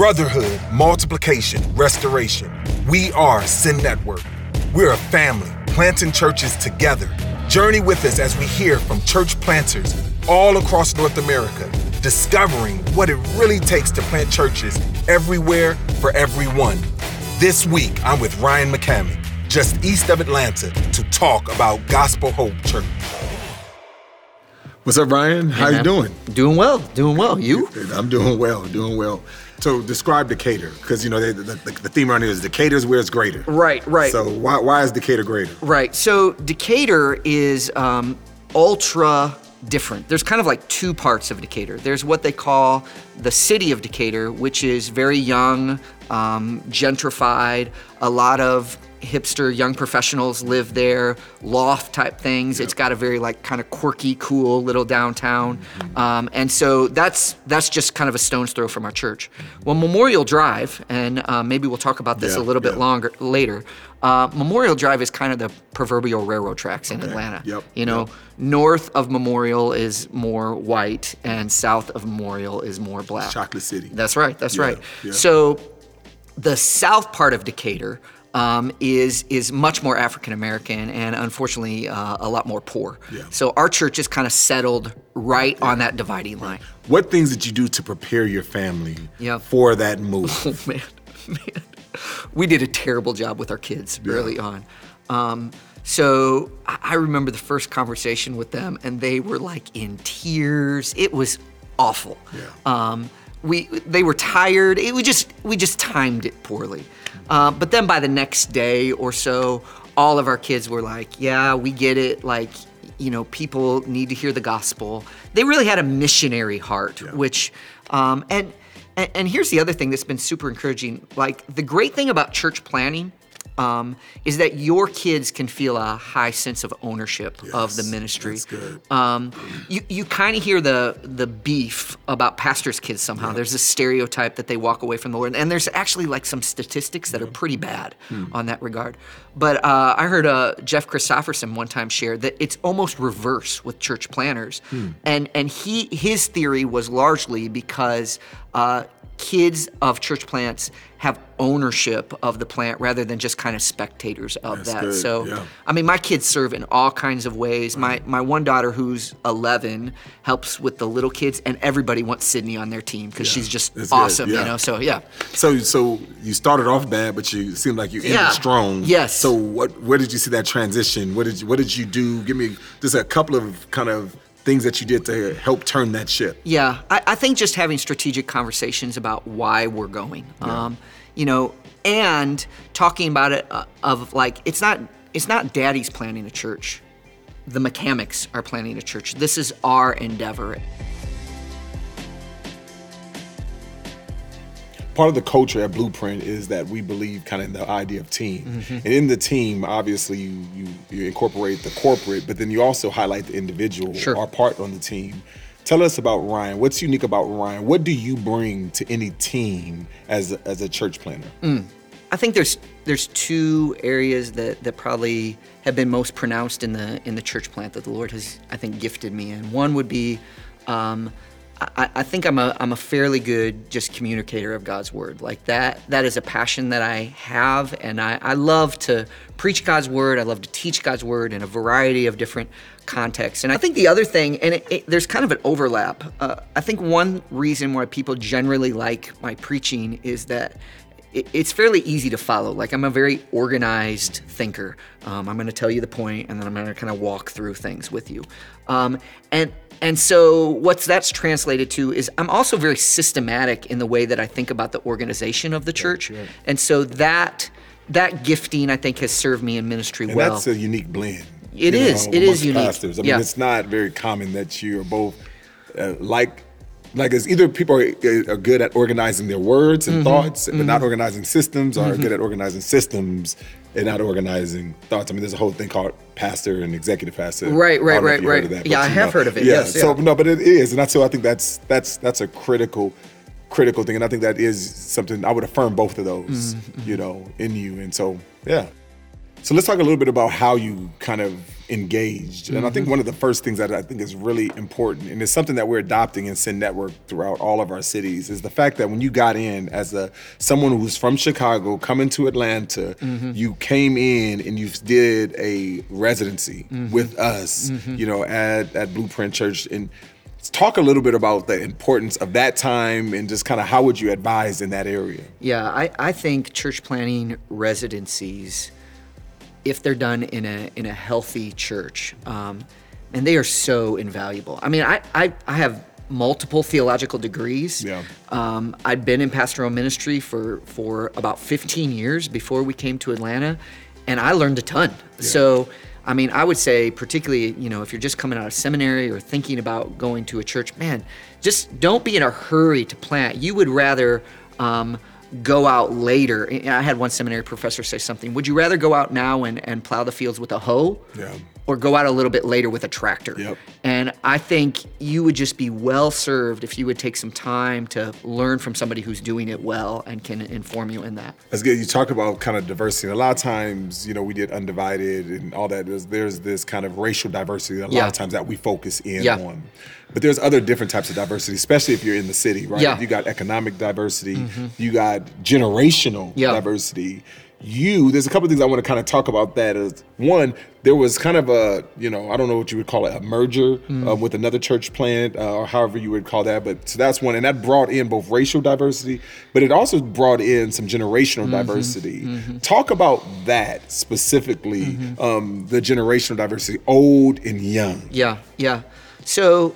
Brotherhood, multiplication, restoration. We are Send Network. We're a family planting churches together. Journey with us as we hear from church planters all across North America, discovering what it really takes to plant churches everywhere for everyone. This week, I'm with Ryan McCamey, just east of Atlanta, to talk about Gospel Hope Church. What's up, Ryan? How you doing? Doing well, doing well. You? I'm doing well, doing well. So describe Decatur, because you know they, the, the, the theme around here is Decatur's where it's greater. Right, right. So why, why is Decatur greater? Right. So Decatur is um, ultra different. There's kind of like two parts of Decatur. There's what they call the city of Decatur, which is very young, um, gentrified, a lot of hipster young professionals live there, loft type things. Yep. It's got a very like kind of quirky, cool little downtown, mm-hmm. um, and so that's that's just kind of a stone's throw from our church. Well, Memorial Drive, and uh, maybe we'll talk about this yeah, a little bit longer later. Uh, Memorial Drive is kind of the proverbial railroad tracks in okay. Atlanta. Yep. You know, yep. north of Memorial is more white, and south of Memorial is more black. Chocolate City. That's right. That's yeah, right. Yeah. So, the south part of Decatur um, is is much more African American and unfortunately uh, a lot more poor. Yeah. So our church is kind of settled right yeah. on that dividing line. What things did you do to prepare your family for that move? Oh man, man, we did a terrible job with our kids yeah. early on. Um, so I remember the first conversation with them, and they were like in tears. It was awful. Yeah. Um, we they were tired. It, we just we just timed it poorly. Uh, but then by the next day or so, all of our kids were like, "Yeah, we get it. Like, you know, people need to hear the gospel." They really had a missionary heart, yeah. which, um, and, and and here's the other thing that's been super encouraging. Like the great thing about church planning um, is that your kids can feel a high sense of ownership yes, of the ministry. That's good. Um, you you kind of hear the the beef about pastors' kids somehow. Yep. There's a stereotype that they walk away from the Lord, and there's actually like some statistics that are pretty bad hmm. on that regard. But uh, I heard uh, Jeff Christopherson one time share that it's almost reverse with church planners, hmm. and and he his theory was largely because. Uh, kids of church plants have ownership of the plant rather than just kind of spectators of That's that. Good. So, yeah. I mean, my kids serve in all kinds of ways. My my one daughter, who's 11, helps with the little kids, and everybody wants Sydney on their team because yeah. she's just That's awesome. Yeah. You know, so yeah. So so you started off bad, but you seemed like you ended strong. Yes. So what where did you see that transition? What did you what did you do? Give me just a couple of kind of things that you did to help turn that ship? Yeah, I, I think just having strategic conversations about why we're going, Yeah. um, you know, and talking about it uh, of like it's not it's not daddy's planning a church, the McCameys are planning a church. This is our endeavor. Part of the culture at Blueprint is that we believe kind of in the idea of team. Mm-hmm. And in the team, obviously, you, you, you incorporate the corporate, but then you also highlight the individual Sure. or part on the team. Tell us about Ryan. What's unique about Ryan? What do you bring to any team as a, as a church planner? I think there's there's two areas that, that probably have been most pronounced in the in the church plant that the Lord has I think gifted me in. One would be um, I, I think I'm a I'm a fairly good just communicator of God's word. Like that that is a passion that I have and I, I love to preach God's word. I love to teach God's word in a variety of different contexts. And I think the other thing, and it, it, there's kind of an overlap. Uh, I think one reason why people generally like my preaching is that it's fairly easy to follow. Like I'm a very organized thinker. Um, I'm going to tell you the point, and then I'm going to kind of walk through things with you. Um, and and so what's that's translated to is I'm also very systematic in the way that I think about the organization of the church. And so that that gifting I think has served me in ministry And well. that's a unique blend. It is. know, It is unique. Pastors. I mean, Yeah. it's not very common that you are both uh, like. Like it's either people are, are good at organizing their words Mm-hmm. and thoughts, but not organizing systems, or are good at organizing systems and not organizing thoughts. I mean, there's a whole thing called pastor and executive pastor. Right, right, I don't know if right, right. that, Yeah, I have know. heard of it, Yeah, yes, so yeah. no, but it is, and I so I think that's that's that's a critical critical thing, and I think that is something I would affirm both of those, Mm-hmm, you know, in you, and so yeah. So let's talk a little bit about how you kind of engaged. And I Mm-hmm. think one of the first things that I think is really important, and it's something that we're adopting in Send Network throughout all of our cities, is the fact that when you got in as a someone who's from Chicago, coming to Atlanta, Mm-hmm. you came in and you did a residency Mm-hmm. with us, you know, at at Blueprint Church and. Talk a little bit about the importance of that time and just kind of how would you advise in that area? Yeah, I, I think church planning residencies, if they're done in a in a healthy church, um, and they are so invaluable. I mean, I, I, I have multiple theological degrees. Yeah. Um, I'd been in pastoral ministry for for about 15 years before we came to Atlanta, and I learned a ton. So. I mean, I would say, particularly, you know, if you're just coming out of seminary or thinking about going to a church, man, just don't be in a hurry to plant. You would rather um, go out later. I had one seminary professor say something. Would you rather go out now and, and plow the fields with a hoe? Yeah. Or go out a little bit later with a tractor? Yep. And I think you would just be well served if you would take some time to learn from somebody who's doing it well and can inform you in that. That's good. You talk about kind of diversity. And a lot of times, you know, we did undivided and all that. There's, there's this kind of racial diversity a lot Yeah. of times that we focus in Yeah. on. But there's other different types of diversity, especially if you're in the city, right? Yeah. Mm-hmm. You got economic diversity, you got generational Yeah. diversity. You, there's a couple of things I want to kind of talk about that is one, there was kind of a, you know, I don't know what you would call it, a merger Mm. uh, with another church plant uh, or however you would call that. But so that's one. And that brought in both racial diversity, but it also brought in some generational Mm-hmm. diversity. Talk about that specifically, Mm-hmm. um, the generational diversity, old and young. Yeah, yeah. So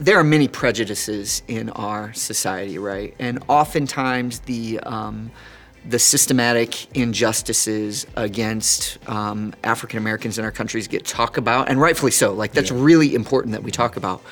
there are many prejudices in our society, right? And oftentimes the um, the systematic injustices against um, African Americans in our countries get talked about, and rightfully so. Like that's really important that we talk about.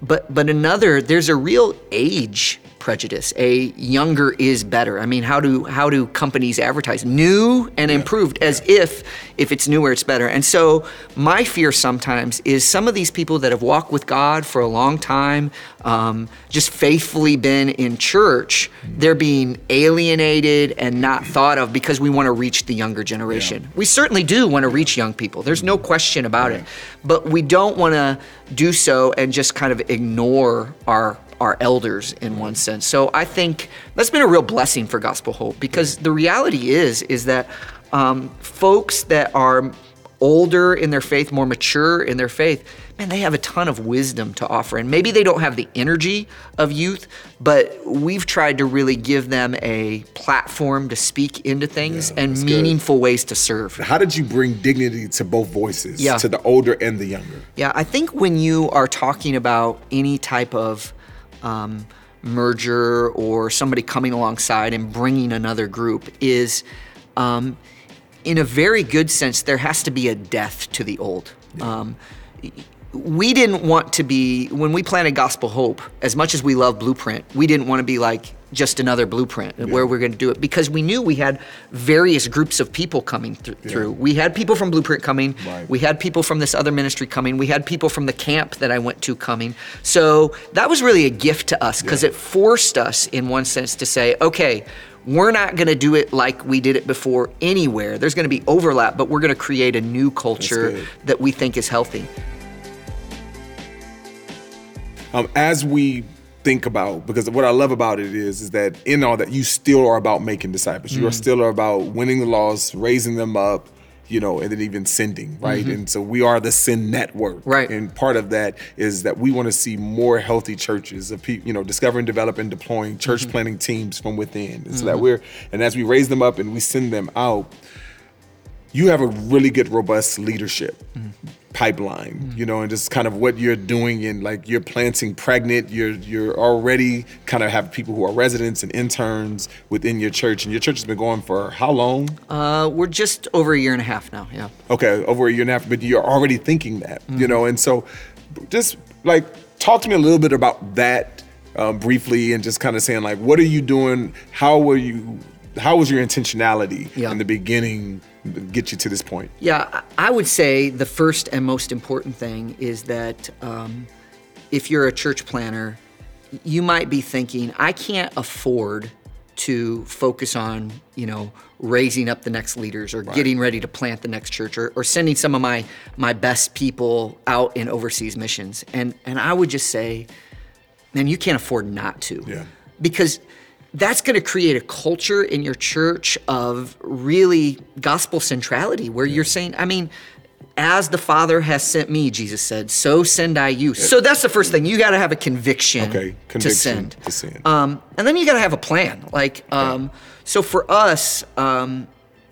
But but another, there's a real age prejudice. A younger is better. I mean, how do how do companies advertise new and improved as if if it's newer it's better? And so my fear sometimes is some of these people that have walked with God for a long time, um, just faithfully been in church, they're being alienated and not thought of because we want to reach the younger generation. We certainly do want to reach young people. There's no question about it. But we don't want to do so and just kind of ignore our our elders in one sense. So I think that's been a real blessing for Gospel Hope because the reality is is that um, folks that are older in their faith, more mature in their faith, man, they have a ton of wisdom to offer. And maybe they don't have the energy of youth, but we've tried to really give them a platform to speak into things and that's good. meaningful ways to serve. How did you bring dignity to both voices, Yeah. to the older and the younger? Yeah, I think when you are talking about any type of um, merger or somebody coming alongside and bringing another group, is um, in a very good sense, there has to be a death to the old. Um, we didn't want to be, when we planted Gospel Hope, as much as we love Blueprint, we didn't want to be like just another blueprint where we're going to do it because we knew we had various groups of people coming thr- through. We had people from Blueprint coming, Right. we had people from this other ministry coming, we had people from the camp that I went to coming. So that was really a gift to us because it forced us, in one sense, to say, okay, we're not going to do it like we did it before anywhere. There's going to be overlap, but we're going to create a new culture that we think is healthy. um, as we think about because what I love about it is is that in all that you still are about making disciples. Mm. You are still about winning the lost, raising them up, you know, and then even sending, right? And so we are the send network, Mm-hmm. Right. And part of that is that we want to see more healthy churches of people, you know, discovering, developing, deploying church Mm-hmm. planting teams from within, and so that we're and as we raise them up and we send them out, you have a really good robust leadership pipeline you know and just kind of what you're doing and like you're planting pregnant. You're you're already kind of have people who are residents and interns within your church and your church has been going for how long? Uh, we're just over a year and a half now, yeah. okay over a year and a half but you're already thinking that you know and so just like talk to me a little bit about that um, briefly and just kind of saying like what are you doing? How were you how was your intentionality Yeah. in the beginning get you to this point Yeah, I would say the first and most important thing is that um, if you're a church planner, you might be thinking, I can't afford to focus on, you know, raising up the next leaders or getting ready to plant the next church or, or sending some of my my best people out in overseas missions. And and I would just say, man, you can't afford not to. Yeah. Because that's going to create a culture in your church of really gospel centrality where you're saying, I mean, as the Father has sent me, Jesus said, so send I you. So that's the first thing. You got to have a conviction, Okay, to send. to send. Um, and then you got to have a plan. Like, um, so for us, um,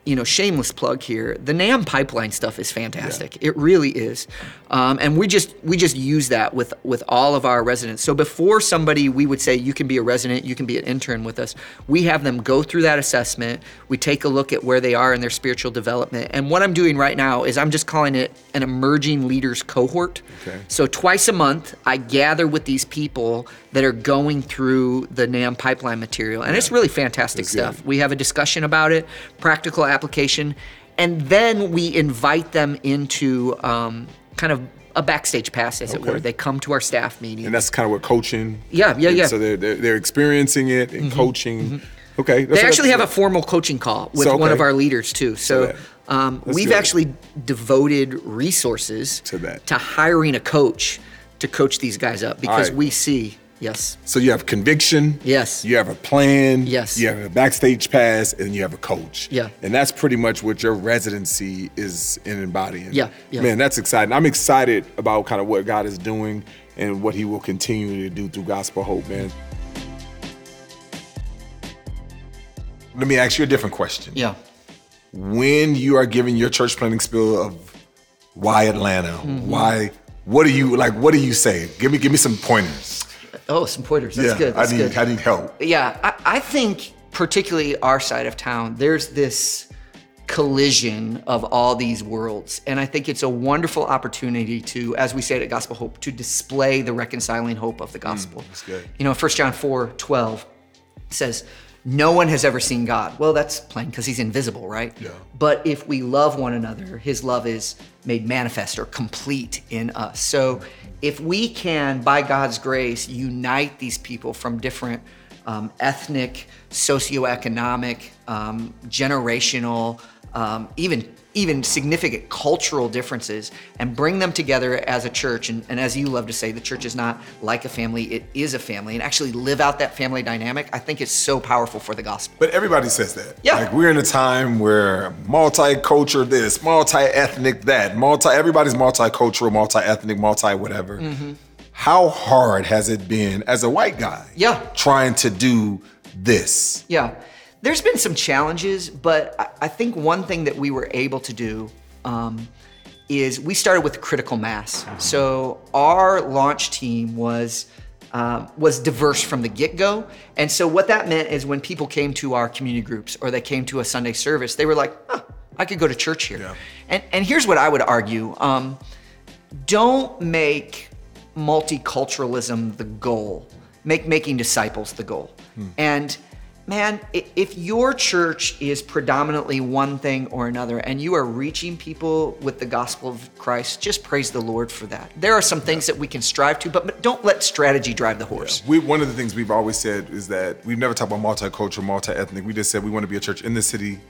you know, shameless plug here. The NAMB pipeline stuff is fantastic. It really is, um, and we just we just use that with with all of our residents. So before somebody, we would say you can be a resident, you can be an intern with us. We have them go through that assessment. We take a look at where they are in their spiritual development. And what I'm doing right now is I'm just calling it an emerging leaders cohort. Okay. So twice a month, I gather with these people that are going through the NAMB pipeline material, and it's really fantastic good. stuff. We have a discussion about it, practical application, and then we invite them into um, kind of a backstage pass, as it were. They come to our staff meeting. And that's kind of what coaching. Yeah, yeah, yeah. So they're, they're, they're experiencing it and coaching. Okay. they actually have a formal coaching call with So, one of our leaders too. So that- um, we've actually devoted resources To that. to hiring a coach to coach these guys up because right. we see yes, So you have conviction. Yes. You have a plan. Yes. You have a backstage pass, and you have a coach. Yeah. And that's pretty much what your residency is in embodying. Yeah, yeah. Man, that's exciting. I'm excited about kind of what God is doing and what He will continue to do through Gospel Hope, man. Let me ask you a different question. yeah. When you are giving your church planning spiel of why Atlanta, Mm-hmm. why, what do you like? What do you say? Give me, give me some pointers. Oh, some pointers. That's yeah, good. That's I need, good. I need help. Yeah, I, I think particularly our side of town, there's this collision of all these worlds. And I think it's a wonderful opportunity to, as we say it at Gospel Hope, to display the reconciling hope of the gospel. Mm, that's good. You know, 1 John 4 12 says, No one has ever seen God. Well, that's plain because he's invisible, right? Yeah. But if we love one another, his love is made manifest or complete in us. So if we can, by God's grace, unite these people from different um, ethnic, socioeconomic, um, generational, um, even even significant cultural differences and bring them together as a church. And, and as you love to say, the church is not like a family, it is a family. And actually live out that family dynamic, I think it's so powerful for the gospel. But everybody says that. Yeah. Like we're in a time where multicultural this, multi-ethnic that, multi everybody's multicultural, multi-ethnic, multi whatever. Mm-hmm. How hard has it been as a white guy? Yeah. Trying to do this. Yeah. There's been some challenges, but I, think one thing that we were able to do um, is we started with critical mass. So our launch team was um, was diverse from the get-go, and so what that meant is when people came to our community groups or they came to a Sunday service, they were like, "Huh, I could go to church here." Yeah. And and here's what I would argue: um, don't make multiculturalism the goal. Make making disciples the goal. And man, if your church is predominantly one thing or another and you are reaching people with the gospel of Christ, just praise the Lord for that. There are some things that we can strive to, but, but don't let strategy drive the horse. We, one of the things we've always said is that we've never talked about multicultural, multi-ethnic. We just said we want to be a church in the city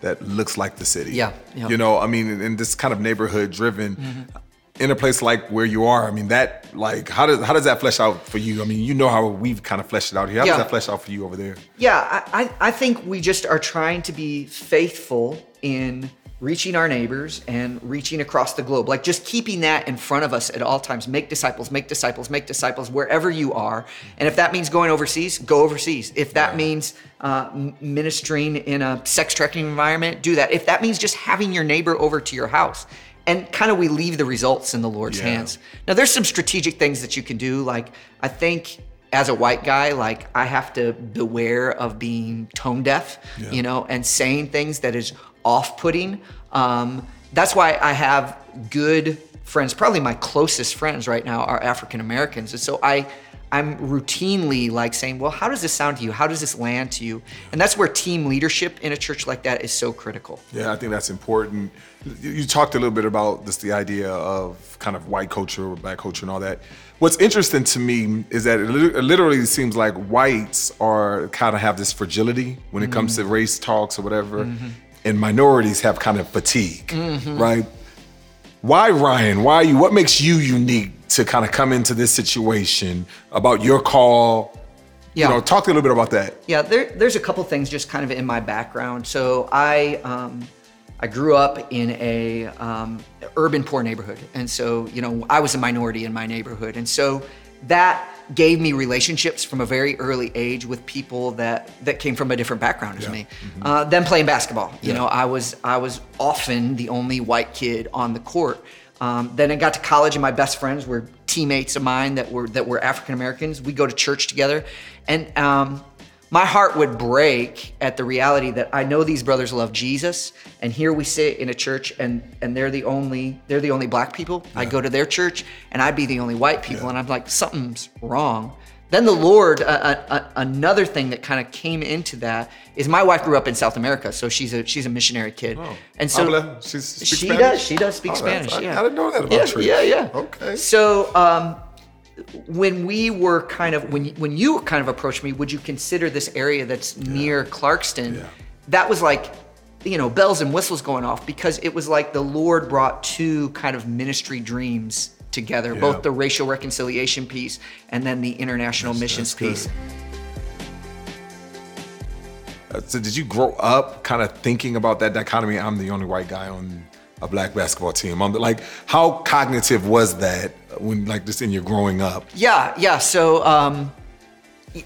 that looks like the city. Yeah, yeah. You know, I mean, in, and this kind of neighborhood driven. Mm-hmm. In a place like where you are, I mean, that like how does how does that flesh out for you? I mean, you know how we've kind of fleshed it out here. How Yeah. does that flesh out for you over there? Yeah, I, I, think we just are trying to be faithful in reaching our neighbors and reaching across the globe. Like just keeping that in front of us at all times. Make disciples, make disciples, make disciples wherever you are. And if that means going overseas, go overseas. If that means uh, ministering in a sex trafficking environment, do that. If that means just having your neighbor over to your house. And kind of we leave the results in the Lord's Yeah. hands. Now, there's some strategic things that you can do. Like, I think as a white guy, like, I have to beware of being tone deaf, you know, and saying things that is off putting. Um, that's why I have good friends. Probably my closest friends right now are African Americans. And so I, I'm routinely like saying, well, how does this sound to you? How does this land to you? And that's where team leadership in a church like that is so critical. Yeah, I think that's important. You- talked a little bit about this, the idea of kind of white culture or black culture and all that. What's interesting to me is that it it literally seems like whites are kind of have this fragility when it mm-hmm. comes to race talks or whatever, mm-hmm. and minorities have kind of fatigue, mm-hmm. right? Why Ryan? Why you? What makes you unique to kind of come into this situation about your call? Yeah. You know, talk a little bit about that. Yeah, there, there's a couple things just kind of in my background. So I um, I grew up in a um, urban poor neighborhood, and so you know I was a minority in my neighborhood, and so that gave me relationships from a very early age with people that that came from a different background as me. Uh, then playing basketball, you know, I was I was often the only white kid on the court. Um, then I got to college, and my best friends were teammates of mine that were that were African Americans. We go to church together, and um, my heart would break at the reality that I know these brothers love Jesus, and here we sit in a church, and and they're the only they're the only black people. I go to their church, and I'd be the only white people, and I'm like something's wrong. Then the Lord, uh, uh, another thing that kind of came into that is my wife grew up in South America, so she's a she's a missionary kid, and so Habla- she Spanish? does she does speak Oh, Spanish. I- yeah, I didn't know that about yeah, Trish. Yeah, yeah. Okay. So um, when we were kind of when you, when you kind of approached me, would you consider this area that's near Clarkston? Yeah. That was like you know bells and whistles going off because it was like the Lord brought two kind of ministry dreams together, Yeah. both the racial reconciliation piece and then the international missions that's piece. Uh, So did you grow up kind of thinking about that dichotomy? I'm the only white guy on a black basketball team. I'm like, how cognitive was that when, like, just in your growing up? Yeah, yeah. So, um,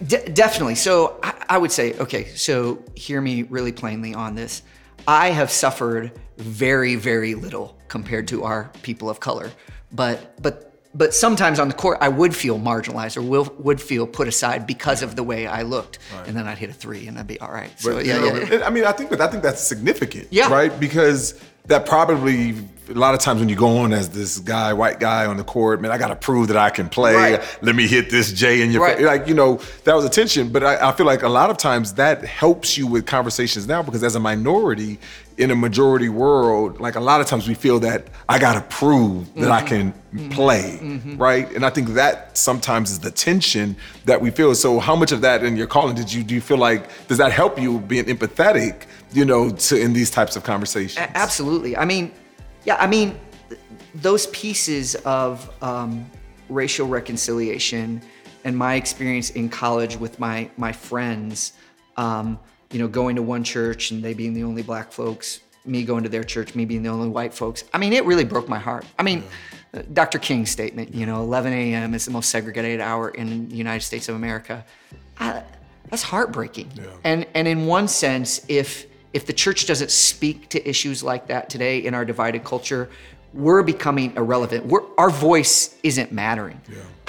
de- definitely. So, I, I would say, okay. So, hear me really plainly on this. I have suffered very, very little compared to our people of color, but but but sometimes on the court, I would feel marginalized or will, would feel put aside because of the way I looked, and then I'd hit a three, and I'd be all right. So But, yeah, you know, yeah, yeah. I mean, I think that I think that's significant. Yeah. Right? Because that probably a lot of times when you go on as this guy, white guy on the court, man, I got to prove that I can play. Right. Let me hit this J in your Right. face. Like, you know, that was attention. But I, I feel like a lot of times that helps you with conversations now because as a minority in a majority world, like a lot of times we feel that I got to prove that I can Mm-hmm. play. Right. And I think that sometimes is the tension that we feel. So how much of that in your calling did you, do you feel like, does that help you being empathetic, you know, to in these types of conversations? Absolutely. I mean, yeah, I mean, th- those pieces of um, racial reconciliation and my experience in college with my my friends, um, you know, going to one church and they being the only black folks, me going to their church, me being the only white folks. I mean, it really broke my heart. I mean, uh, Dr. King's statement, you know, 11 a.m. is the most segregated hour in the United States of America. I, that's heartbreaking. And and in one sense, if if the church doesn't speak to issues like that today in our divided culture, we're becoming irrelevant. We're, our voice isn't mattering.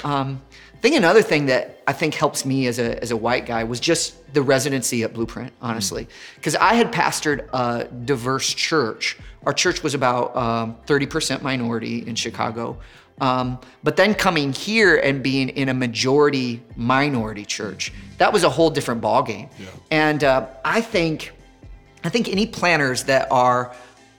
Um, I think another thing that I think helps me as a, as a white guy was just the residency at Blueprint, honestly. Because I had pastored a diverse church. Our church was about um, 30% minority in Chicago. Um, but then coming here and being in a majority minority church, that was a whole different ballgame. And uh, I think I think any planners that are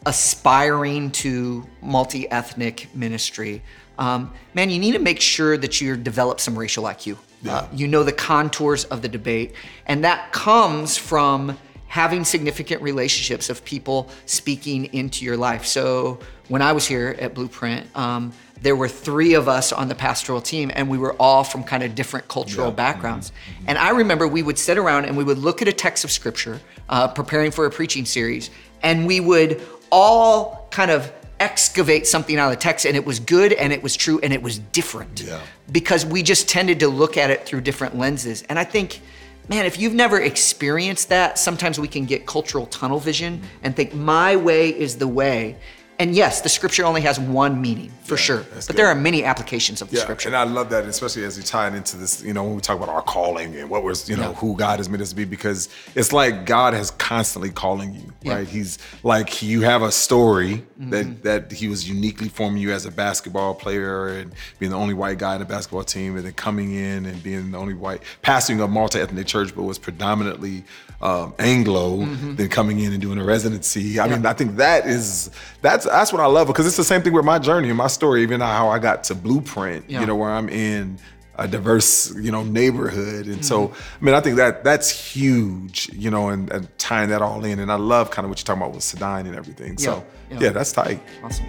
aspiring to multi ethnic ministry, um, man, you need to make sure that you develop some racial IQ. Uh, you know the contours of the debate, and that comes from having significant relationships of people speaking into your life. So when I was here at Blueprint, um, there were three of us on the pastoral team, and we were all from kind of different cultural backgrounds. And I remember we would sit around and we would look at a text of scripture, uh, preparing for a preaching series, and we would all kind of excavate something out of the text, and it was good, and it was true, and it was different. Yeah. Because we just tended to look at it through different lenses. And I think, man, if you've never experienced that, sometimes we can get cultural tunnel vision and think my way is the way. And yes, the scripture only has one meaning for Yeah, sure, but good. there are many applications of the Yeah, scripture. and I love that, especially as you tie it into this. You know, when we talk about our calling and what we're, you know, Yeah. who God has made us to be, because it's like God has constantly calling you, right? He's like you have a story Mm-hmm. that that He was uniquely forming you as a basketball player and being the only white guy in the basketball team, and then coming in and being the only white, pastoring a multi-ethnic church, but was predominantly um, Anglo, then coming in and doing a residency. I mean, I think that is that's that's what I love because it's the same thing with my journey and my story, even how I got to Blueprint. Yeah. You know, where I'm in a diverse, you know, neighborhood, and so mm-hmm. I mean, I think that that's huge. You know, and, and tying that all in, and I love kind of what you're talking about with Sedine and everything. So Yeah, yeah, yeah. that's tight. awesome.